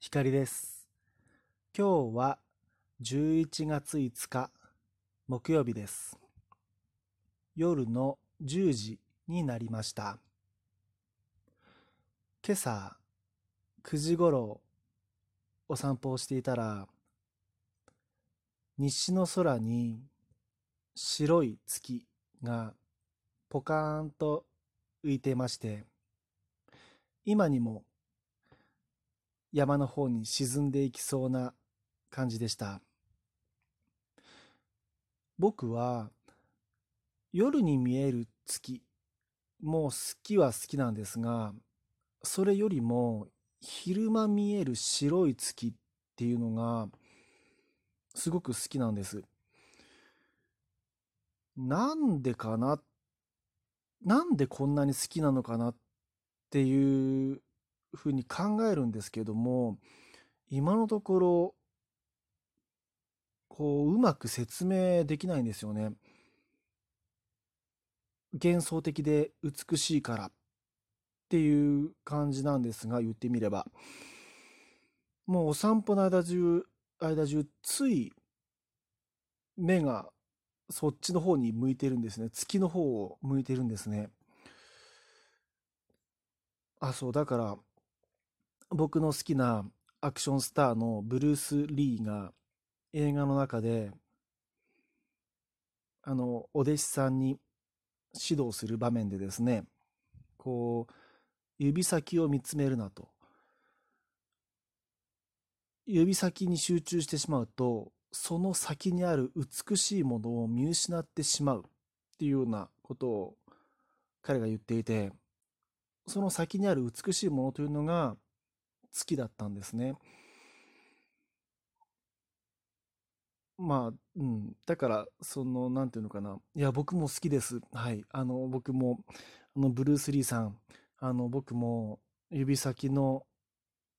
光です。今日は11月5日木曜日です。夜の10時になりました。今朝9時頃お散歩をしていたら西の空に白い月がポカーンと浮いていまして今にも山の方に沈んでいきそうな感じでした。僕は夜に見える月もう好きは好きなんですが、それよりも昼間見える白い月っていうのがすごく好きなんです。なんでかななんでこんなに好きなのかなっていうふうに考えるんですけども今のところこううまく説明できないんですよね。幻想的で美しいから。っていう感じなんですが言ってみれば。もうお散歩の間中間中つい目がそっちの方に向いてるんですね。月の方を向いてるんですね。あそうだから僕の好きなアクションスターのブルース・リーが映画の中であのお弟子さんに指導する場面でですねこう指先を見つめるなと。指先に集中してしまうとその先にある美しいものを見失ってしまうっていうようなことを彼が言っていてその先にある美しいものというのが好きだったんですね。まあ、うん。だから、その、なんていうのかな。いや、僕も好きです。はい。あの、僕も、あの、ブルース・リーさん、あの、僕も、指先の、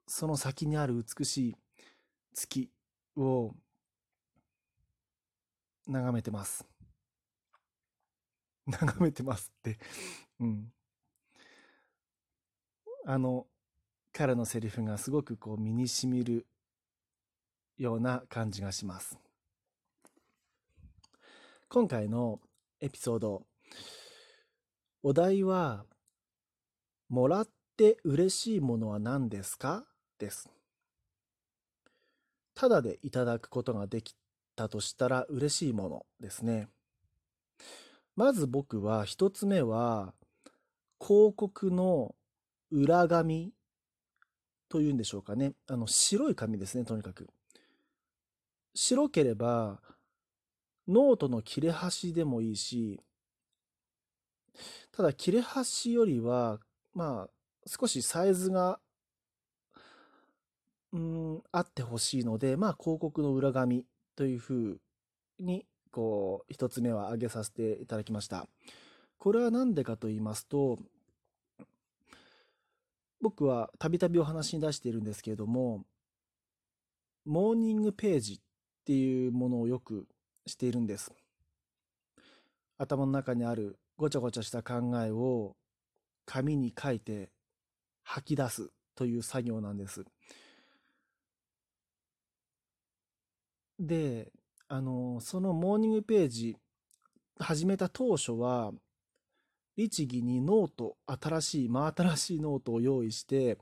その先にある美しい月を、眺めてます。眺めてますってうん。あの、彼のセリフがすごくこう身にしみるような感じがします。今回のエピソード、お題は、もらって嬉しいものは何ですか？です。ただでいただくことができたとしたら嬉しいものですね。まず僕は一つ目は広告の裏紙というんでしょうかね。あの、白い紙ですね、とにかく。白ければ、ノートの切れ端でもいいし、ただ切れ端よりは、まあ、少しサイズが、うん、あってほしいので、まあ、広告の裏紙というふうに、こう、一つ目は挙げさせていただきました。これは何でかと言いますと、僕はたびたびお話に出しているんですけれども、モーニングページっていうものをよくしているんです。頭の中にあるごちゃごちゃした考えを紙に書いて吐き出すという作業なんです。で、あの、そのモーニングページ始めた当初は律儀にノート、新しい、真新しいノートを用意して、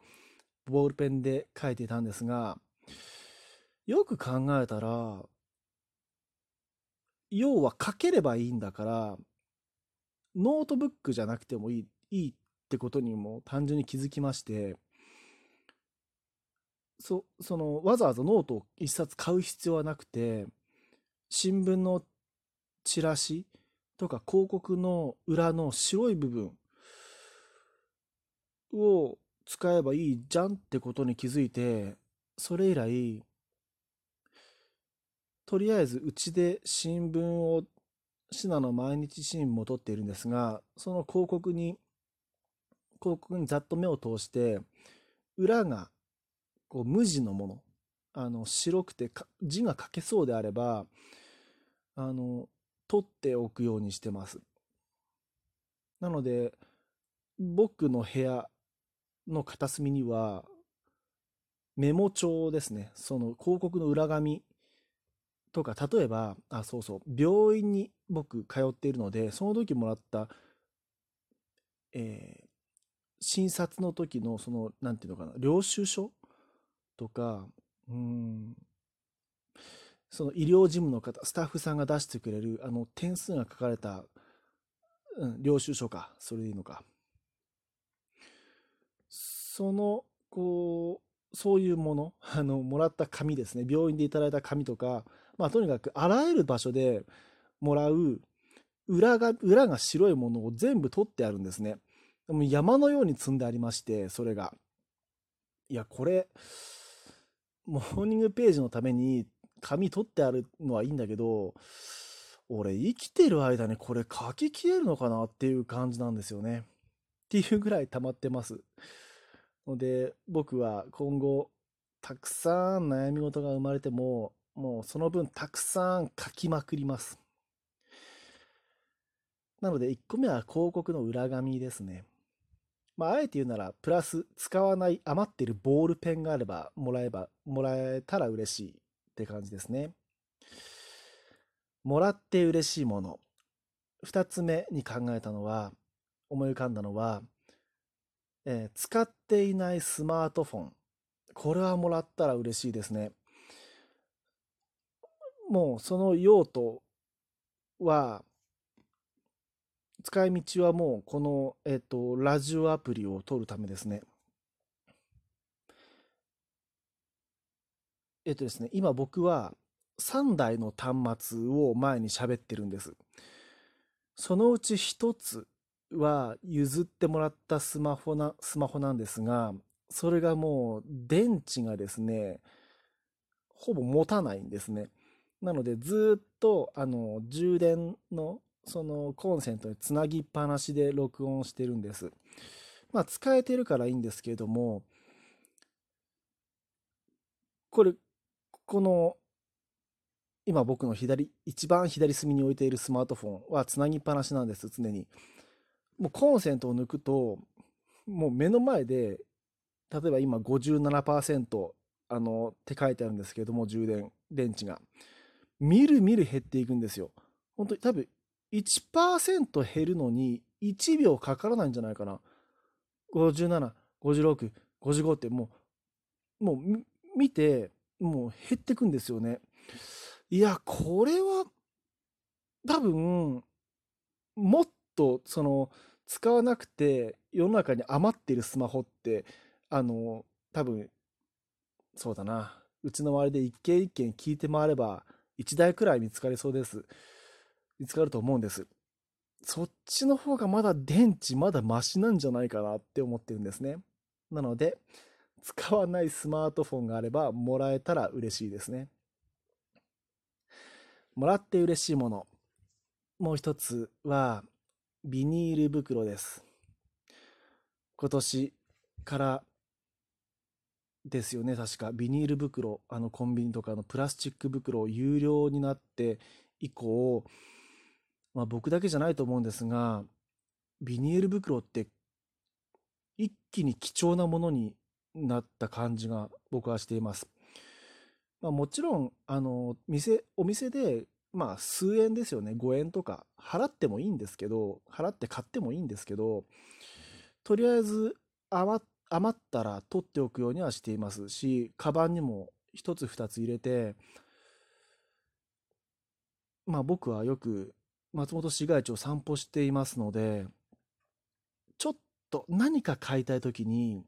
ボールペンで書いていたんですが、よく考えたら、要は書ければいいんだから、ノートブックじゃなくてもいい、いいってことにも単純に気づきまして、そそのわざわざノートを一冊買う必要はなくて新聞のチラシとか広告の裏の白い部分を使えばいいじゃんってことに気づいて、それ以来、とりあえずうちで新聞を、シナの毎日新聞も取っているんですが、その広告に、広告にざっと目を通して、裏がこう無地のもの、あの白くて字が書けそうであれば、あの取っておくようにしてます。なので、僕の部屋の片隅には、メモ帳ですね。その広告の裏紙とか、例えば、あ、そうそう、病院に僕通っているので、その時もらった、えー、診察の時の、その、なんていうのかな、領収書とか、うん、その医療事務の方、スタッフさんが出してくれる、あの、点数が書かれた、うん、領収書か、それでいいのか。その、こう、そういうもの、あの、もらった紙ですね、病院でいただいた紙とか、まあ、とにかく、あらゆる場所でもらう、裏が、裏が白いものを全部取ってあるんですね。でも山のように積んでありまして、それが。いや、これ、モーニングページのために紙取ってあるのはいいんだけど、俺生きてる間にこれ書き消えるのかなっていう感じなんですよね。っていうぐらい溜まってます。ので、僕は今後、たくさん悩み事が生まれても、もうその分たくさん書きまくります。なので1個目は広告の裏紙ですね。まあ、あえて言うなら、プラス使わない余ってるボールペンがあればもらえば、もらえたら嬉しいって感じですね。もらって嬉しいもの。二つ目に考えたのは、思い浮かんだのは、えー、使っていないスマートフォン。これはもらったら嬉しいですね。もうその用途は、使い道はもうこの、えっ、ー、と、ラジオアプリを取るためですね。えっとですね、今僕は3台の端末を前に喋ってるんです。そのうち1つは譲ってもらったスマホな、スマホなんですが、それがもう電池がですね、ほぼ持たないんですね。なのでずっとあの充電のそのコンセントにつなぎっぱなしで録音してるんです。まあ使えてるからいいんですけれども、これこの今僕の左、一番左隅に置いているスマートフォンはつなぎっぱなしなんです、常に。もうコンセントを抜くと、もう目の前で、例えば今57%あのって書いてあるんですけれども、充電、電池が。みるみる減っていくんですよ。本当に多分1%減るのに1秒かからないんじゃないかな。57、56、55ってもう、もう見て、もう減ってくんですよね。いや、これは、多分、もっと、その、使わなくて世の中に余ってるスマホって、あの、多分、そうだな。うちの周りで一軒一軒聞いて回れば、1台くらい見つかりそうです。見つかると思うんです。そっちの方がまだ電池まだマシなんじゃないかなって思ってるんですね。なので、使わないスマートフォンがあればもらえたら嬉しいですね。もらって嬉しいもの。もう一つは、ビニール袋です。今年からですよね、確か。ビニール袋、あのコンビニとかのプラスチック袋有料になって以降、まあ僕だけじゃないと思うんですが、ビニール袋って一気に貴重なものになった感じが僕はしています。まあ、もちろん、あの、店、お店で、まあ、数円ですよね。5円とか、払ってもいいんですけど、払って買ってもいいんですけど、とりあえず余、ったら取っておくようにはしていますし、カバンにも1つ2つ入れて、まあ僕はよく松本市街地を散歩していますので、ちょっと何か買いたいときに、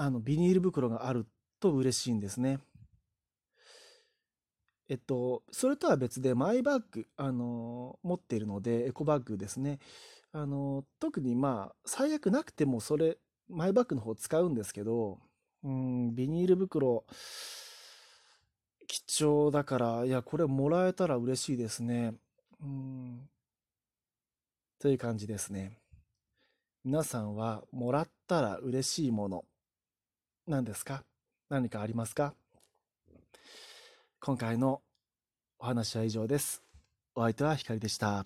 あの、ビニール袋があると嬉しいんですね。えっと、それとは別でマイバッグ、あの、持っているので、エコバッグですね。あの、特にまあ、最悪なくてもそれ、マイバッグの方使うんですけど、うん、ビニール袋、貴重だから、いや、これもらえたら嬉しいですね。うん、という感じですね。皆さんはもらったら嬉しいもの、何ですか？何かありますか？今回のお話は以上です。お相手は光でした。